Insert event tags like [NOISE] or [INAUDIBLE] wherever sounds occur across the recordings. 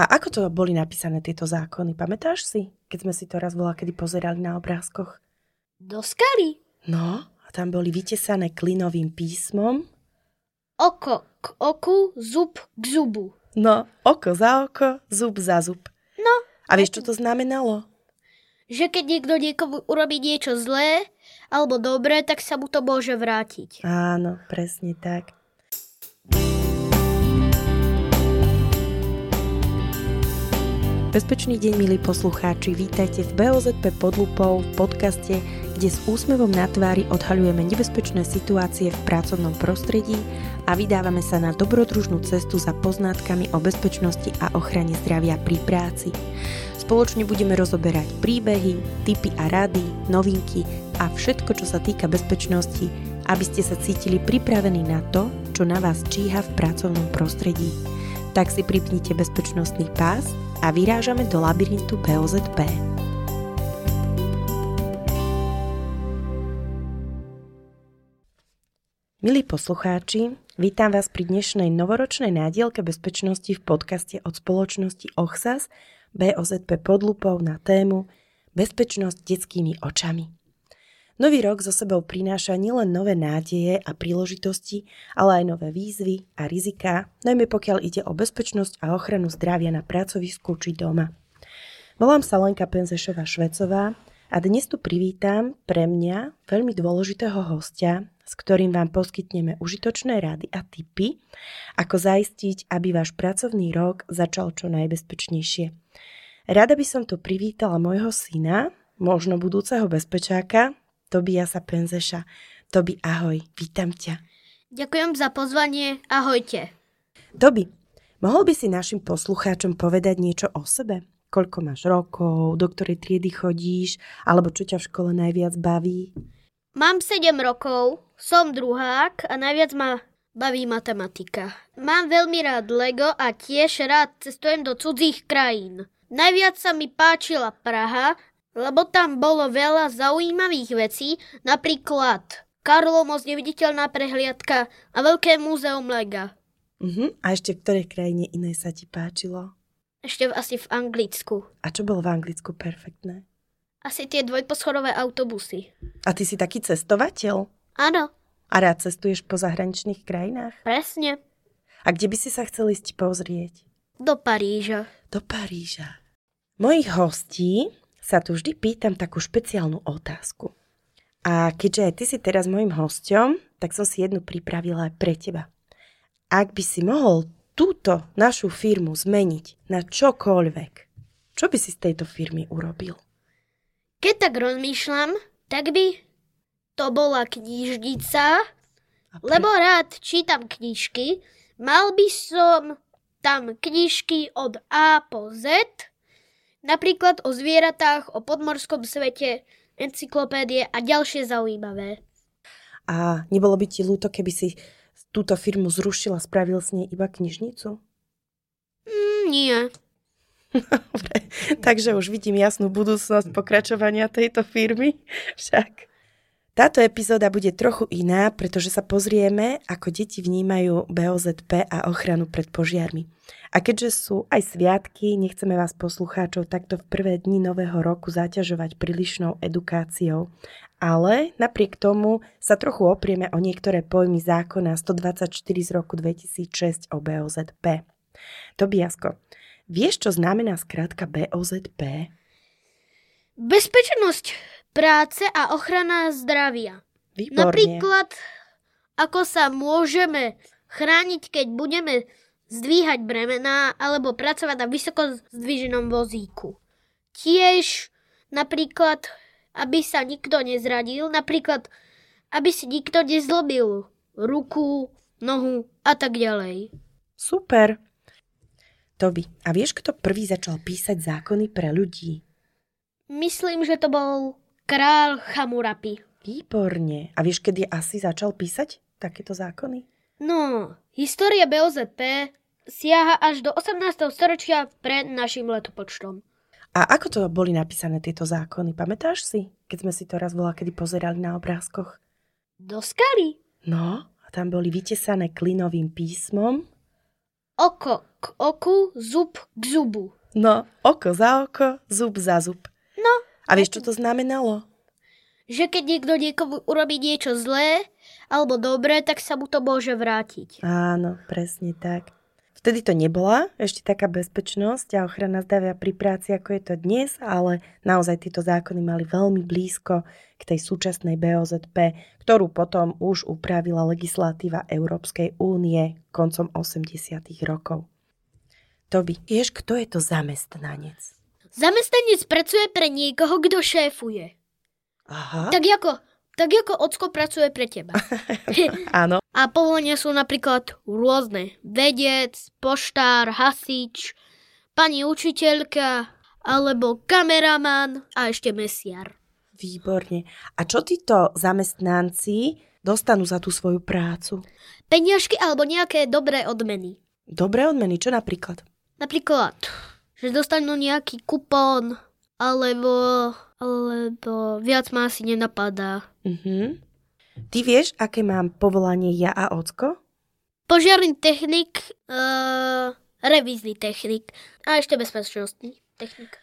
A ako to boli napísané tieto zákony? Pamätáš si, keď sme si to raz bola, kedy pozerali na obrázkoch? Do skaly. No, a tam boli vytesané klinovým písmom. Oko k oku, zub k zubu. No, oko za oko, zub za zub. No. A vieš, čo to znamenalo? Že keď niekto niekomu urobí niečo zlé alebo dobré, tak sa mu to môže vrátiť. Áno, presne tak. Bezpečný deň, milí poslucháči, vítajte v BOZP pod lupou v podcaste, kde s úsmevom na tvári odhaľujeme nebezpečné situácie v pracovnom prostredí a vydávame sa na dobrodružnú cestu za poznátkami o bezpečnosti a ochrane zdravia pri práci. Spoločne budeme rozoberať príbehy, tipy a rady, novinky a všetko, čo sa týka bezpečnosti, aby ste sa cítili pripravení na to, čo na vás číha v pracovnom prostredí. Tak si pripnite bezpečnostný pás a vyrážame do labyrintu BOZP. Milí poslucháči, vítam vás pri dnešnej novoročnej nádielke bezpečnosti v podcaste od spoločnosti OXAS BOZP pod lupou na tému Bezpečnosť detskými očami. Nový rok so sebou prináša nielen nové nádeje a príležitosti, ale aj nové výzvy a riziká, najmä pokiaľ ide o bezpečnosť a ochranu zdravia na pracovisku či doma. Volám sa Lenka Penzešová Švecová a dnes tu privítam pre mňa veľmi dôležitého hostia, s ktorým vám poskytneme užitočné rady a tipy, ako zaistiť, aby váš pracovný rok začal čo najbezpečnejšie. Rada by som tu privítala môjho syna, možno budúceho bezpečáka, Tobiasa Penzeša. Tobi, ahoj, vítam ťa. Ďakujem za pozvanie, ahojte. Tobi, mohol by si našim poslucháčom povedať niečo o sebe? Koľko máš rokov, do ktorej triedy chodíš, alebo čo ťa v škole najviac baví? Mám 7 rokov, som druhák a najviac ma baví matematika. Mám veľmi rád Lego a tiež rád cestujem do cudzích krajín. Najviac sa mi páčila Praha lebo tam bolo veľa zaujímavých vecí, napríklad Karlo most neviditeľná prehliadka a veľké múzeum Lega. Uh-huh. A ešte v ktorej krajine inej sa ti páčilo? Ešte v, asi v Anglicku. A čo bolo v Anglicku perfektné? Asi tie dvojposchodové autobusy. A ty si taký cestovateľ? Áno. A rád cestuješ po zahraničných krajinách? Presne. A kde by si sa chcel ísť pozrieť? Do Paríža. Do Paríža. Mojich hostí sa tu vždy pýtam takú špeciálnu otázku. A keďže aj ty si teraz môjim hosťom, tak som si jednu pripravila aj pre teba. Ak by si mohol túto našu firmu zmeniť na čokoľvek, čo by si z tejto firmy urobil? Keď tak rozmýšľam, tak by to bola knižnica, lebo rád čítam knižky. Mal by som tam knižky od A po Z Napríklad o zvieratách, o podmorskom svete, encyklopédie a ďalšie zaujímavé. A nebolo by ti ľúto, keby si túto firmu zrušila, spravil s nej iba knižnicu? Mm, nie. [LAUGHS] Dobre, takže už vidím jasnú budúcnosť pokračovania tejto firmy. Však. Táto epizóda bude trochu iná, pretože sa pozrieme, ako deti vnímajú BOZP a ochranu pred požiarmi. A keďže sú aj sviatky, nechceme vás poslucháčov takto v prvé dni nového roku zaťažovať prílišnou edukáciou. Ale napriek tomu sa trochu oprieme o niektoré pojmy zákona 124 z roku 2006 o BOZP. Tobiasko, vieš, čo znamená skrátka BOZP? Bezpečnosť práce a ochrana zdravia. Výborne. Napríklad, ako sa môžeme chrániť, keď budeme zdvíhať bremená alebo pracovať na vysoko zdviženom vozíku. Tiež napríklad, aby sa nikto nezradil, napríklad, aby si nikto nezlobil ruku, nohu a tak ďalej. Super. Toby, a vieš, kto prvý začal písať zákony pre ľudí? Myslím, že to bol král Chamurapi. Výborne. A vieš, kedy asi začal písať takéto zákony? No, história BOZP siaha až do 18. storočia pred našim letopočtom. A ako to boli napísané tieto zákony? Pamätáš si, keď sme si to raz bola, kedy pozerali na obrázkoch? Do skaly. No, a tam boli vytesané klinovým písmom. oko k oku, zub k zubu. No, oko za oko, zub za zub. No. A vieš, čo to znamenalo? Že keď niekto niekomu urobí niečo zlé alebo dobré, tak sa mu to môže vrátiť. Áno, presne tak. Vtedy to nebola ešte taká bezpečnosť a ochrana zdravia pri práci, ako je to dnes, ale naozaj tieto zákony mali veľmi blízko k tej súčasnej BOZP, ktorú potom už upravila legislatíva Európskej únie koncom 80. rokov. Toby, vieš, kto je to zamestnanec? Zamestnanec pracuje pre niekoho, kto šéfuje. Aha. Tak ako, tak ako ocko pracuje pre teba. [LAUGHS] Áno. A povolenia sú napríklad rôzne. Vedec, poštár, hasič, pani učiteľka, alebo kameraman a ešte mesiar. Výborne. A čo títo zamestnanci dostanú za tú svoju prácu? Peniažky alebo nejaké dobré odmeny. Dobré odmeny, čo napríklad? Napríklad, že dostanú nejaký kupón, alebo, alebo viac ma asi nenapadá. Mhm. Ty vieš, aké mám povolanie ja a ocko? Požiarný technik, uh, revízny technik a ešte bezpečnostný technik.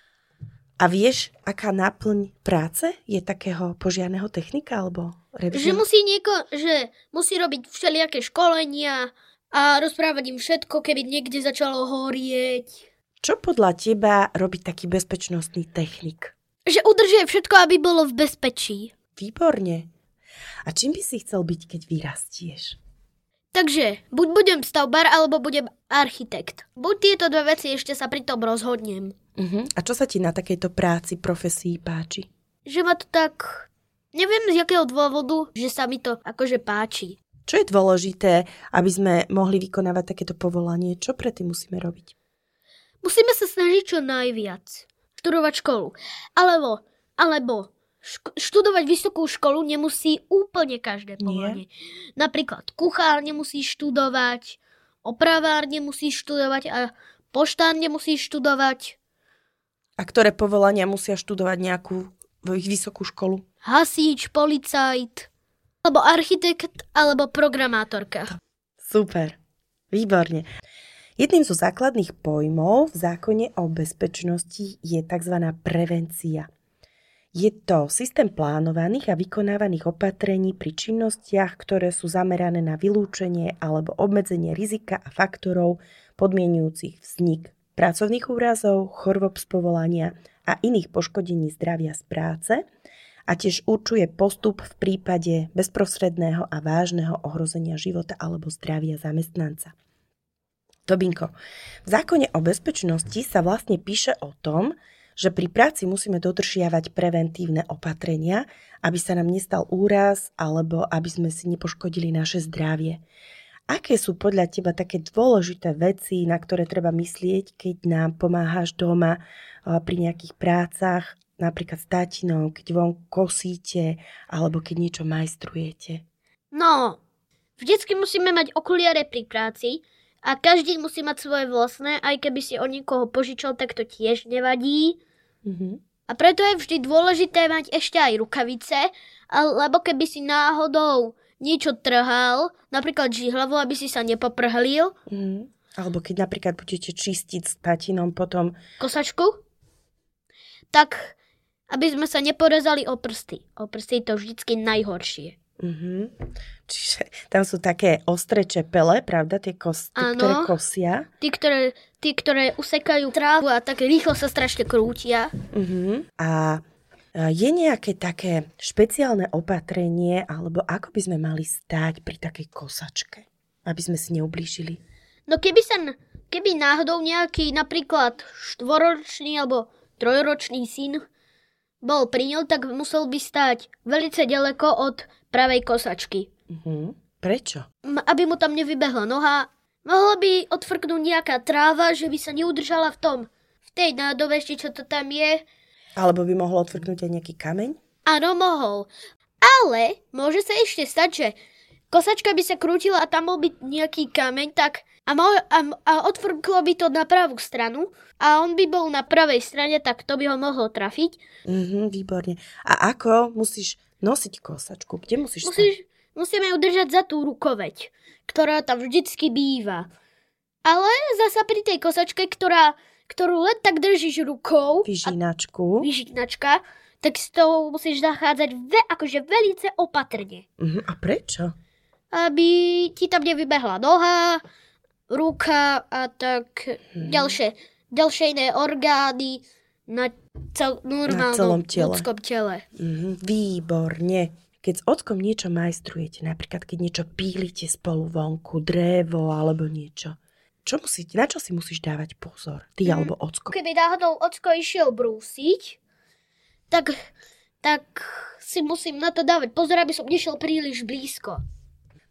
A vieš, aká náplň práce je takého požiarného technika alebo Že revizného? musí nieko, že musí robiť všelijaké školenia a rozprávať im všetko, keby niekde začalo horieť. Čo podľa teba robí taký bezpečnostný technik? Že udržuje všetko, aby bolo v bezpečí. Výborne. A čím by si chcel byť, keď vyrastieš? Takže, buď budem stavbar, alebo budem architekt. Buď tieto dve veci ešte sa pri tom rozhodnem. Uh-huh. A čo sa ti na takejto práci, profesii páči? Že ma to tak... Neviem z jakého dôvodu, že sa mi to akože páči. Čo je dôležité, aby sme mohli vykonávať takéto povolanie? Čo predtým musíme robiť? Musíme sa snažiť čo najviac. Študovať školu. Alebo, alebo šk- študovať vysokú školu nemusí úplne každé povolanie. Napríklad kuchár nemusí študovať, opravár nemusí študovať a poštár nemusí študovať, A ktoré povolania musia študovať nejakú vysokú školu? hasič, policajt, alebo architekt, alebo programátorka. Super. Výborne. Jedným zo základných pojmov v zákone o bezpečnosti je tzv. prevencia. Je to systém plánovaných a vykonávaných opatrení pri činnostiach, ktoré sú zamerané na vylúčenie alebo obmedzenie rizika a faktorov podmienujúcich vznik pracovných úrazov, chorôb z povolania a iných poškodení zdravia z práce a tiež určuje postup v prípade bezprostredného a vážneho ohrozenia života alebo zdravia zamestnanca. Tobinko, v zákone o bezpečnosti sa vlastne píše o tom, že pri práci musíme dodržiavať preventívne opatrenia, aby sa nám nestal úraz alebo aby sme si nepoškodili naše zdravie. Aké sú podľa teba také dôležité veci, na ktoré treba myslieť, keď nám pomáhaš doma pri nejakých prácach, napríklad s tatinou, keď von kosíte alebo keď niečo majstrujete? No, vždycky musíme mať okuliare pri práci a každý musí mať svoje vlastné, aj keby si o niekoho požičal, tak to tiež nevadí. Mhm. A preto je vždy dôležité mať ešte aj rukavice, lebo keby si náhodou niečo trhal, napríklad žihlavu, aby si sa nepoprhlil, Mhm. Alebo keď napríklad budete čistiť s tatinom potom kosačku, tak aby sme sa neporezali o prsty. O prsty je to vždycky najhoršie. Mhm. Čiže tam sú také ostré čepele, pravda, tie kosty, Áno. ktoré kosia. Tí, ktoré, tí, ktoré usekajú trávu a tak rýchlo sa strašne krútia. Mhm. A je nejaké také špeciálne opatrenie, alebo ako by sme mali stáť pri takej kosačke, aby sme si neublížili? No keby sa, keby náhodou nejaký napríklad štvoročný alebo trojročný syn bol pri ňom, tak musel by stať velice ďaleko od pravej kosačky. Mhm. Prečo? Aby mu tam nevybehla noha, mohla by odfrknúť nejaká tráva, že by sa neudržala v tom, v tej nádobe, ešte čo to tam je. Alebo by mohlo odfrknúť aj nejaký kameň? Áno, mohol. Ale môže sa ešte stať, že kosačka by sa krútila a tam bol by nejaký kameň, tak a, mo- a, a odfrklo by to na pravú stranu a on by bol na pravej strane, tak to by ho mohlo trafiť. Mhm, výborne. A ako musíš nosiť kosačku? Kde musíš, stať? Musíš, musíme ju držať za tú rukoveď, ktorá tam vždycky býva. Ale zasa pri tej kosačke, ktorá, ktorú len tak držíš rukou, a Vyžínačku. vyžitnačka, tak s tou musíš zachádzať ve, akože velice opatrne. Mhm, A prečo? Aby ti tam nevybehla noha, ruka a tak Mhm. ďalšie, ďalšie iné orgány na, cel, normálnom celom tele. ľudskom tele. Mhm, výborne. Keď s ockom niečo majstrujete, napríklad keď niečo pílite spolu vonku, drevo alebo niečo, čo musíte, na čo si musíš dávať pozor? Ty Mhm. alebo ocko? Keby náhodou ocko išiel brúsiť, tak, tak si musím na to dávať pozor, aby som nešiel príliš blízko.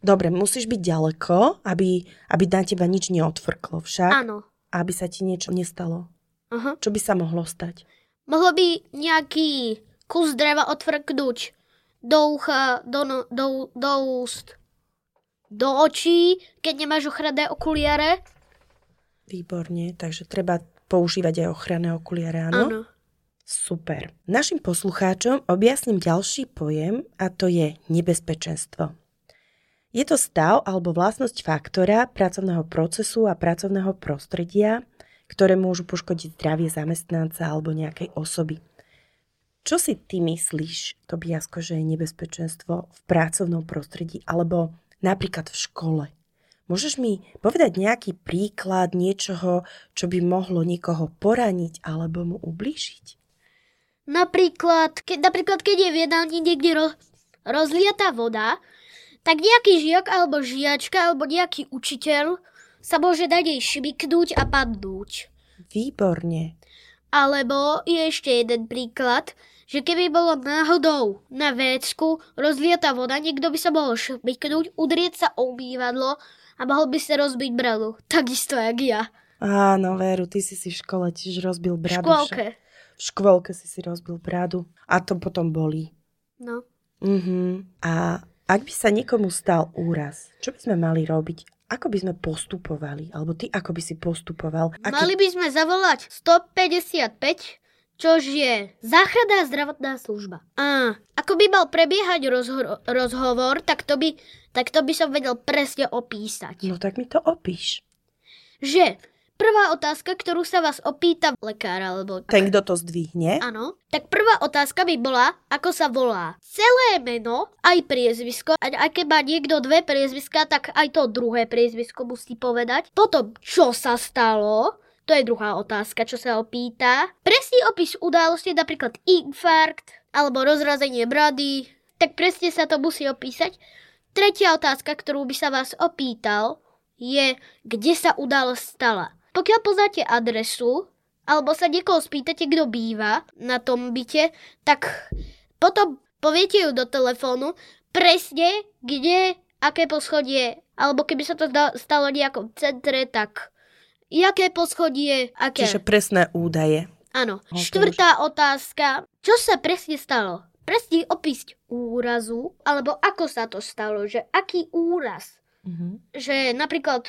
Dobre, musíš byť ďaleko, aby, aby na teba nič neotvrklo však, Áno. aby sa ti niečo nestalo. Aha. Čo by sa mohlo stať? Mohlo by nejaký kus dreva otvrknúť do ucha, do, no, do, do úst, do očí, keď nemáš ochranné okuliare. Výborne, takže treba používať aj ochranné okuliare, áno? Áno. Super. Našim poslucháčom objasním ďalší pojem a to je nebezpečenstvo. Je to stav alebo vlastnosť faktora, pracovného procesu a pracovného prostredia, ktoré môžu poškodiť zdravie zamestnanca alebo nejakej osoby. Čo si ty myslíš, Tobiasko, že je nebezpečenstvo v pracovnom prostredí alebo napríklad v škole? Môžeš mi povedať nejaký príklad niečoho, čo by mohlo niekoho poraniť alebo mu ublížiť? Napríklad, ke, napríklad, keď je v jedálni niekde ro, rozliatá voda, tak nejaký žiak alebo žiačka alebo nejaký učiteľ sa môže dať jej šmiknúť a padnúť. Výborne. Alebo je ešte jeden príklad, že keby bolo náhodou na vécku rozliatá voda, niekto by sa mohol šmiknúť, udrieť sa o umývadlo a mohol by sa rozbiť bradu. Takisto jak ja. Áno, Veru, ty si si v škole tiež rozbil V bradu. škôlke. však. V škôlke si si rozbil bradu. A to potom bolí. No. Mhm. A ak by sa niekomu stal úraz, čo by sme mali robiť? Ako by sme postupovali? Alebo ty ako by si postupoval? Mali by sme zavolať 155, čož je záchranná zdravotná služba. A ako by mal prebiehať rozho- rozhovor, tak to, by, tak to by som vedel presne opísať. No tak mi to opíš. Že prvá otázka, ktorú sa vás opýta lekár alebo... Ten, kto to zdvihne. Áno. Tak prvá otázka by bola, ako sa volá. Celé meno, aj priezvisko. A keď má niekto dve priezviska, tak aj to druhé priezvisko musí povedať. Potom, čo sa stalo. To je druhá otázka, čo sa opýta. Presný opis udalosti, napríklad infarkt alebo rozrazenie brady. Tak presne sa to musí opísať. Tretia otázka, ktorú by sa vás opýtal, je, kde sa udalosť stala. Pokiaľ poznáte adresu, alebo sa niekoho spýtate, kto býva na tom byte, tak potom poviete ju do telefónu presne, kde, aké poschodie, alebo keby sa to stalo v nejakom centre, tak jaké poschodie, aké. Čiže presné údaje. Áno. No, to Štvrtá otázka. Čo sa presne stalo? Presne opísť úrazu, alebo ako sa to stalo, že aký úraz. Mhm. Že napríklad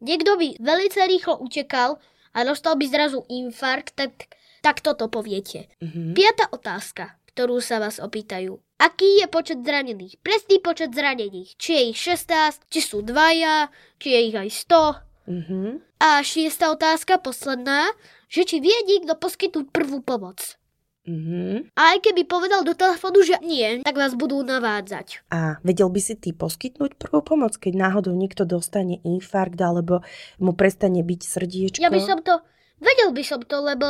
niekto by veľmi rýchlo utekal a dostal by zrazu infarkt, tak, tak toto poviete. Mhm. Piatá otázka, ktorú sa vás opýtajú. Aký je počet zranených? Presný počet zranených. Či je ich 16, či sú dvaja, či je ich aj 100. Mhm. A šiesta otázka, posledná, že či vie niekto poskytnúť prvú pomoc. Mhm. A aj keby povedal do telefónu, že nie, tak vás budú navádzať. A vedel by si ty poskytnúť prvú pomoc, keď náhodou niekto dostane infarkt alebo mu prestane byť srdiečko? Ja by som to, vedel by som to, lebo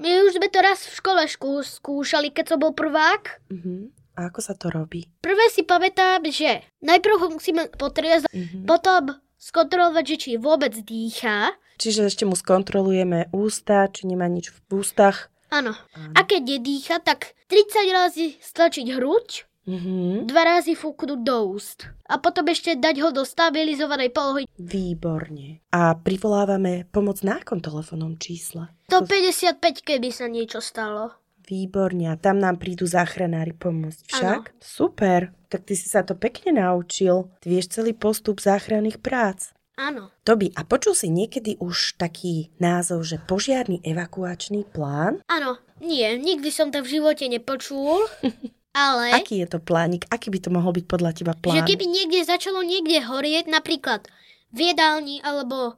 my už sme to raz v škole skú, skúšali, keď som bol prvák. Mhm. A ako sa to robí? Prvé si pamätám, že najprv ho musíme potriezať, Mhm. potom skontrolovať, že či vôbec dýchá. Čiže ešte mu skontrolujeme ústa, či nemá nič v ústach. Áno. A keď nedýcha, tak 30 razy stlačiť hruď, Mhm. dva razy fúknuť do úst. A potom ešte dať ho do stabilizovanej polohy. Výborne. A privolávame pomoc na akom telefónnom čísle? To 55, keby sa niečo stalo. Výborne. A tam nám prídu záchranári pomôcť však? Super. Tak ty si sa to pekne naučil. Ty vieš celý postup záchranných prác. Áno. Toby, a počul si niekedy už taký názov, že požiarný evakuačný plán? Áno. Nie, nikdy som to v živote nepočul. [LAUGHS] Ale... Aký je to plánik? Aký by to mohol byť podľa teba Že plán? keby niekde začalo niekde horieť, napríklad v jedálni alebo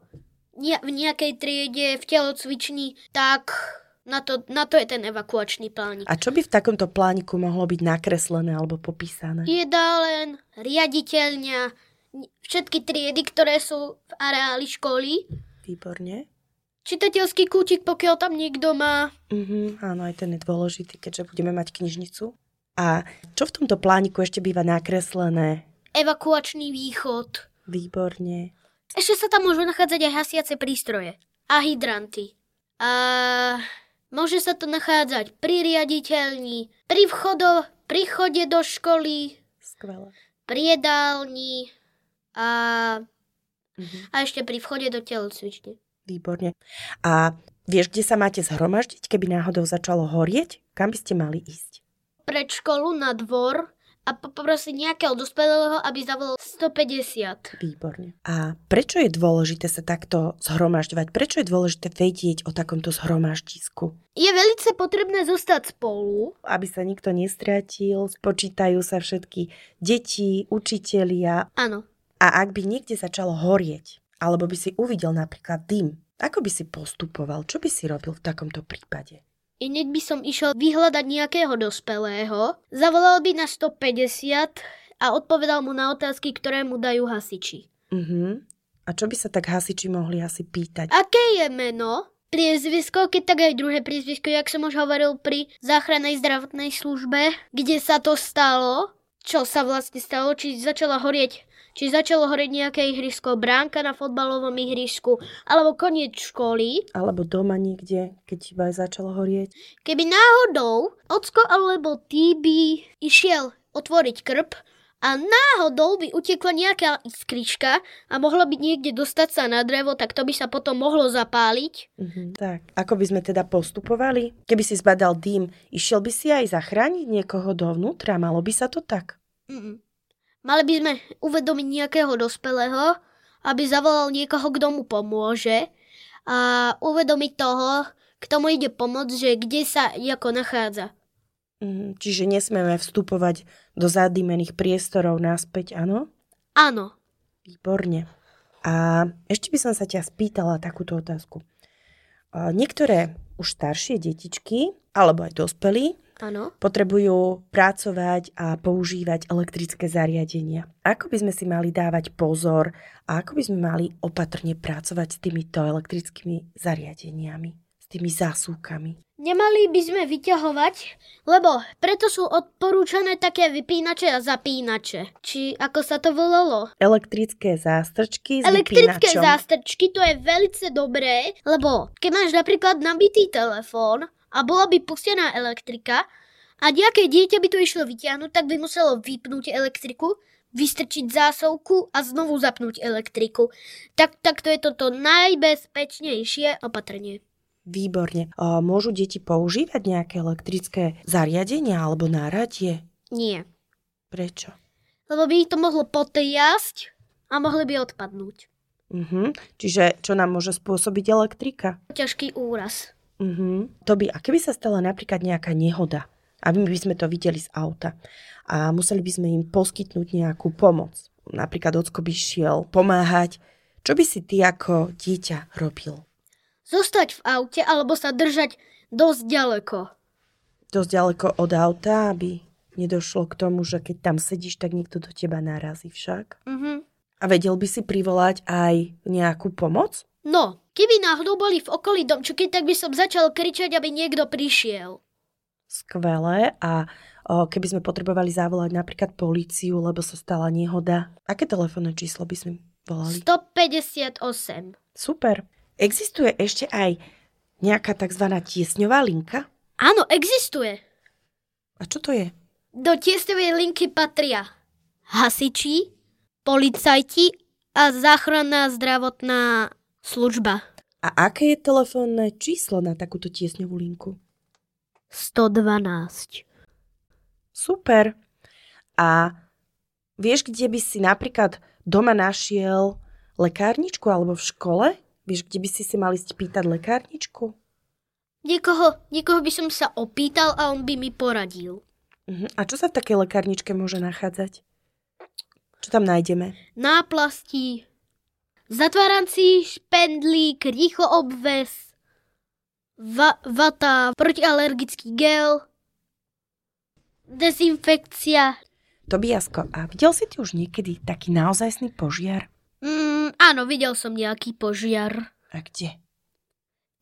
v nejakej triede, v telocvični, tak na to, na to je ten evakuačný plánik. A čo by v takomto plániku mohlo byť nakreslené alebo popísané? Jedálen, riaditeľňa, všetky triedy, ktoré sú v areáli školy, Výborne. čitateľský kútik, pokiaľ tam niekto má. Mhm, áno, aj ten je dôležitý, keďže budeme mať knižnicu. A čo v tomto plániku ešte býva nakreslené? Evakuačný východ. Výborne. Ešte sa tam môžu nachádzať aj hasiace prístroje a hydranty. A môže sa to nachádzať pri riaditeľni, pri vchodo, pri chode do školy, Skvelé. pri jedálni a, Mhm. a ešte pri vchode do telocvične. Výborne. A vieš, kde sa máte zhromaždiť, keby náhodou začalo horieť? Kam by ste mali ísť? Pred školu na dvor a poprosiť nejakého dospelého, aby zavolal 150. Výborne. A prečo je dôležité sa takto zhromažďovať? Prečo je dôležité vedieť o takomto zhromaždisku? Je veľmi potrebné zostať spolu. Aby sa nikto nestratil, spočítajú sa všetky deti, učitelia. Áno. A ak by niekde začalo horieť, alebo by si uvidel napríklad dym, ako by si postupoval? Čo by si robil v takomto prípade? Ineď by som išiel vyhľadať nejakého dospelého, zavolal by na 150 a odpovedal mu na otázky, ktoré mu dajú hasiči. Mhm. A čo by sa tak hasiči mohli asi pýtať? Aké je meno? Priezvisko, keď tak aj druhé priezvisko, jak som už hovoril pri záchrannej zdravotnej službe, kde sa to stalo, čo sa vlastne stalo, či začala horieť či začalo horeť nejaké ihrisko, bránka na fotbalovom ihrisku, alebo koniec školy. Alebo doma niekde, keď iba začalo horieť? Keby náhodou ocko alebo ty by išiel otvoriť krp a náhodou by utekla nejaká iskrička a mohla by niekde dostať sa na drevo, tak to by sa potom mohlo zapáliť. Mhm. Tak, ako by sme teda postupovali? Keby si zbadal dým, išiel by si aj zachrániť niekoho dovnútra? Malo by sa to tak? Mm-mm. Mali by sme uvedomiť nejakého dospelého, aby zavolal niekoho, kto mu pomôže a uvedomiť toho, kto mu ide pomôcť, že kde sa ako nachádza. Mhm. Čiže nesmieme vstupovať do zadýmených priestorov naspäť, áno? Áno, Výborne. A ešte by som sa ťa spýtala takúto otázku. Niektoré už staršie detičky, alebo aj dospelí, áno. potrebujú pracovať a používať elektrické zariadenia. Ako by sme si mali dávať pozor a ako by sme mali opatrne pracovať s týmito elektrickými zariadeniami, s tými zásuvkami? Nemali by sme vyťahovať, lebo preto sú odporúčané také vypínače a zapínače. Či ako sa to volalo? Elektrické zástrčky s Elektrické vypínačom. zástrčky, to je veľmi dobré, lebo keď máš napríklad nabitý telefón a bola by pustená elektrika a nejaké dieťa by to išlo vyťahnuť, tak by muselo vypnúť elektriku, vystrčiť zásovku a znovu zapnúť elektriku. Tak, tak to je toto najbezpečnejšie opatrenie. Výborne. A môžu deti používať nejaké elektrické zariadenia alebo náradie? Nie. Prečo? Lebo by ich to mohlo potriasť a mohli by odpadnúť. Mhm. Čiže čo nám môže spôsobiť elektrika? Ťažký úraz. Mhm. To by, a keby sa stala napríklad nejaká nehoda, a my by sme to videli z auta a museli by sme im poskytnúť nejakú pomoc. Napríklad ocko by šiel pomáhať. Čo by si ty ako dieťa robil? Zostať v aute alebo sa držať dosť ďaleko. Dosť ďaleko od auta, aby nedošlo k tomu, že keď tam sedíš, tak niekto do teba narazí však. Mhm. A vedel by si privolať aj nejakú pomoc? No, keby náhodou boli v okolí domčuky, tak by som začal kričať, aby niekto prišiel. Skvelé. A o, keby sme potrebovali zavolať napríklad políciu, lebo sa stala nehoda, aké telefónne číslo by sme volali? 158. Super. Existuje ešte aj nejaká tzv. tiesňová linka? Áno, existuje. A čo to je? Do tiesňovej linky patria hasiči, policajti a záchranná zdravotná služba. A aké je telefónne číslo na takúto tiesňovú linku? 112. Super. A vieš, kde by si napríklad doma našiel lekárničku alebo v škole? Vieš, kde by si si mali ísť pýtať lekárničku? Niekoho, niekoho by som sa opýtal a on by mi poradil. Uh-huh. A čo sa v takej lekárničke môže nachádzať? Čo tam nájdeme? Náplasti, zatvárancí špendlík, rýchlo obves, va- vata, protialergický gel, dezinfekcia. Tobiasko, a videl si ty už niekedy taký naozajstný požiar? Mm, áno, videl som nejaký požiar. A kde?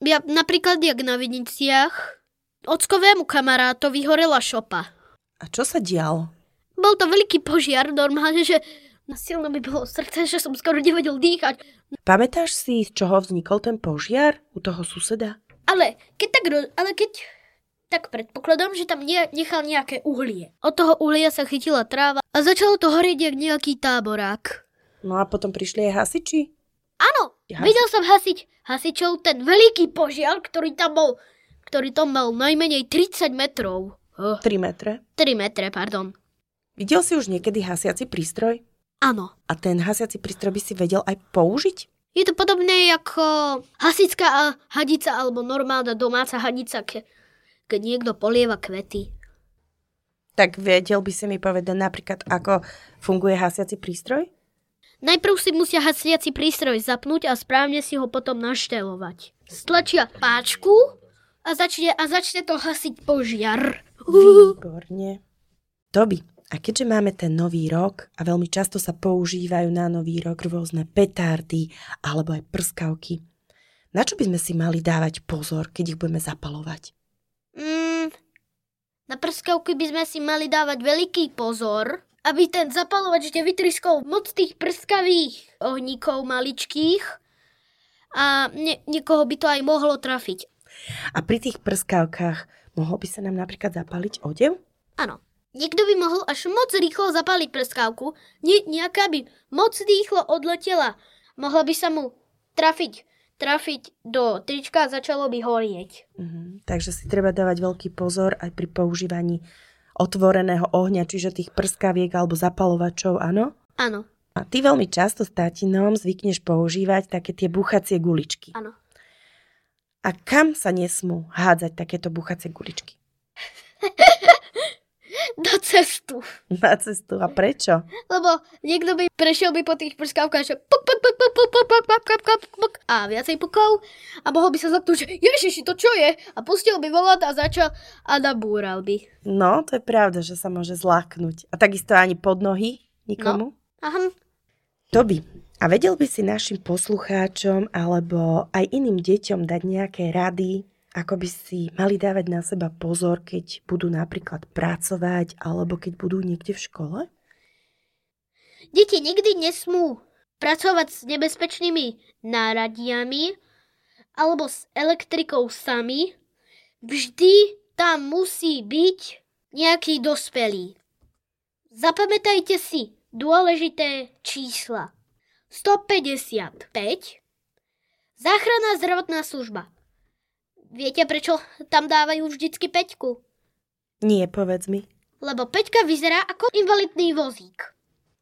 Ja, napríklad jak na Viniciach, ockovému kamarátovi horela šopa. A čo sa dialo? Bol to veľký požiar, normálne, že na silno mi bolo srdce, že som skoro nevedel dýchať. Pamätáš si, z čoho vznikol ten požiar u toho suseda? Ale keď tak, ale keď tak predpokladám, že tam ne- nechal nejaké uhlie. Od toho uhlia sa chytila tráva a začalo to horieť jak nejaký táborák. No a potom prišli aj hasiči? Áno, Hasi- videl som hasiť hasičov ten veľký požiar, ktorý tam bol, ktorý tam mal najmenej 30 metrov. Oh, 3 metre. 3 metre, pardon. Videl si už niekedy hasiaci prístroj? Áno. A ten hasiaci prístroj by si vedel aj použiť? Je to podobné ako hasická a- hadica alebo normálna domáca hadica, ke, keď niekto polieva kvety. Tak vedel by si mi povedať napríklad, ako funguje hasiaci prístroj? Najprv si musia hasiaci prístroj zapnúť a správne si ho potom naštelovať. Stlačia páčku a začne, a začne to hasiť požiar. Výborne. Toby, a keďže máme ten nový rok a veľmi často sa používajú na nový rok rôzne petardy alebo aj prskavky, na čo by sme si mali dávať pozor, keď ich budeme zapalovať? Mm, na prskavky by sme si mali dávať veľký pozor, aby ten zapalovač nevytriskol moc tých prskavých ohníkov maličkých a ne, niekoho by to aj mohlo trafiť. A pri tých prskavkách mohol by sa nám napríklad zapaliť odev? Áno. Niekto by mohol až moc rýchlo zapaliť prskávku, nie, nejaká by moc rýchlo odletela. Mohla by sa mu trafiť, trafiť do trička a začalo by horieť. Mhm. Takže si treba dávať veľký pozor aj pri používaní otvoreného ohňa, čiže tých prskaviek alebo zapalovačov, áno? Áno, A ty veľmi často s tátinom zvykneš používať také tie buchacie guličky. áno. A kam sa nesmú hádzať takéto buchacie guličky? Do cestu. Na cestu. A prečo? Lebo niekto by prešiel by po tých prskávkach, že puk, puk, puk, puk, puk, puk, puk, puk, puk, puk, a viacej pukov a mohol by sa zatknúť, že ježiši, to čo je? A pustil by volať a začal a nabúral by. No, to je pravda, že sa môže zláknuť. A takisto ani pod nohy nikomu. Aha, Toby, a vedel by si našim poslucháčom alebo aj iným deťom dať nejaké rady, ako by si mali dávať na seba pozor, keď budú napríklad pracovať alebo keď budú niekde v škole? Deti nikdy nesmú pracovať s nebezpečnými náradiami alebo s elektrikou sami. Vždy tam musí byť nejaký dospelý. Zapamätajte si dôležité čísla. 155 Záchranná zdravotná služba. Viete, prečo tam dávajú vždycky peťku? Nie, povedz mi. Lebo Peťka vyzerá ako invalidný vozík.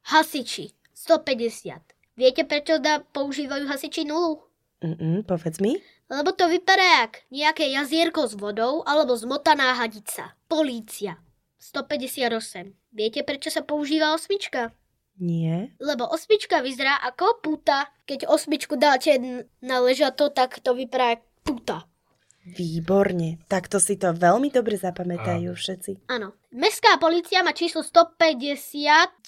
Hasiči 150. Viete, prečo dá, používajú hasiči nulu? Mm-mm, povedz mi. Lebo to vypadá jak nejaké jazierko s vodou alebo zmotaná hadica. Polícia 158. Viete, prečo sa používa osmička? Nie. Lebo osmička vyzerá ako puta. Keď osmičku dáte na ležato, tak to vypadá jak puta. Výborne. Takto si to veľmi dobre zapamätajú všetci. Áno. Mestská polícia má číslo 159.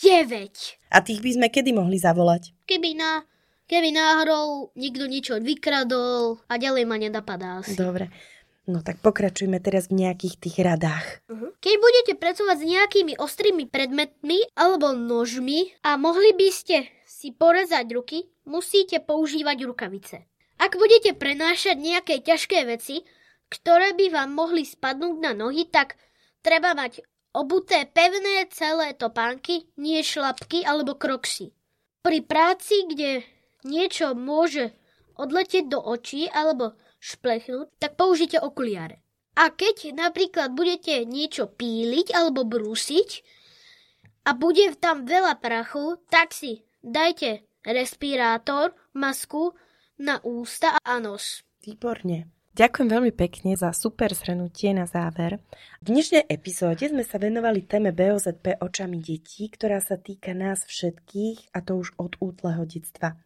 A tých by sme kedy mohli zavolať? Keby na... Keby náhodou nikto niečo vykradol a ďalej ma nenapadá asi. Dobre. No tak pokračujme teraz v nejakých tých radách. Keď budete pracovať s nejakými ostrými predmetmi alebo nožmi a mohli by ste si porezať ruky, musíte používať rukavice. Ak budete prenášať nejaké ťažké veci, ktoré by vám mohli spadnúť na nohy, tak treba mať obuté pevné celé topánky, nie šlapky alebo kroksy. Pri práci, kde niečo môže odletieť do očí alebo šplechnúť, tak použite okuliare. A keď napríklad budete niečo píliť alebo brúsiť a bude tam veľa prachu, tak si dajte respirátor, masku na ústa a nos. Výborne. Ďakujem veľmi pekne za super zhrnutie na záver. V dnešnej epizóde sme sa venovali téme BOZP očami detí, ktorá sa týka nás všetkých a to už od útleho detstva.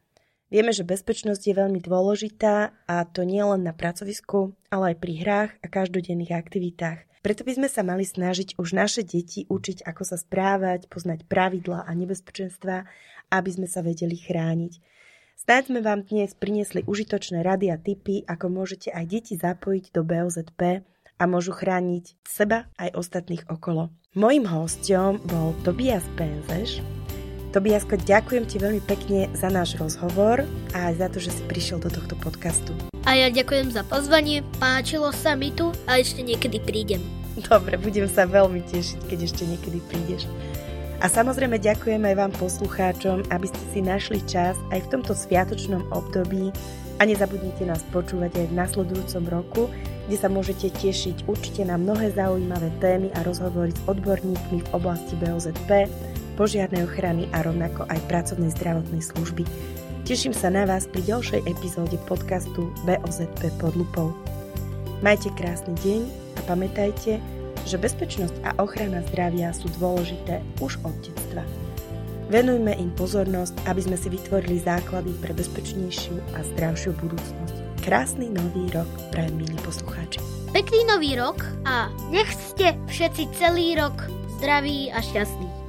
Vieme, že bezpečnosť je veľmi dôležitá a to nie len na pracovisku, ale aj pri hrách a každodenných aktivitách. Preto by sme sa mali snažiť už naše deti učiť, ako sa správať, poznať pravidla a nebezpečenstva, aby sme sa vedeli chrániť. Snáď sme vám dnes priniesli užitočné rady a tipy, ako môžete aj deti zapojiť do BOZP a môžu chrániť seba aj ostatných okolo. Mojím hostom bol Tobias Penzeš. Tobiasko, ďakujem ti veľmi pekne za náš rozhovor a aj za to, že si prišiel do tohto podcastu. A ja ďakujem za pozvanie, páčilo sa mi tu a ešte niekedy prídem. Dobre, budem sa veľmi tešiť, keď ešte niekedy prídeš. A samozrejme ďakujem aj vám poslucháčom, aby ste si našli čas aj v tomto sviatočnom období a nezabudnite nás počúvať aj v nasledujúcom roku, kde sa môžete tešiť určite na mnohé zaujímavé témy a rozhovory s odborníkmi v oblasti BOZP, požiarnej ochrany a rovnako aj pracovnej zdravotnej služby. Teším sa na vás pri ďalšej epizóde podcastu BOZP pod lupou. Majte krásny deň a pamätajte, že bezpečnosť a ochrana zdravia sú dôležité už od detstva. Venujme im pozornosť, aby sme si vytvorili základy pre bezpečnejšiu a zdravšiu budúcnosť. Krásny nový rok pre milí poslucháči. Pekný nový rok a nech ste všetci celý rok zdraví a šťastní.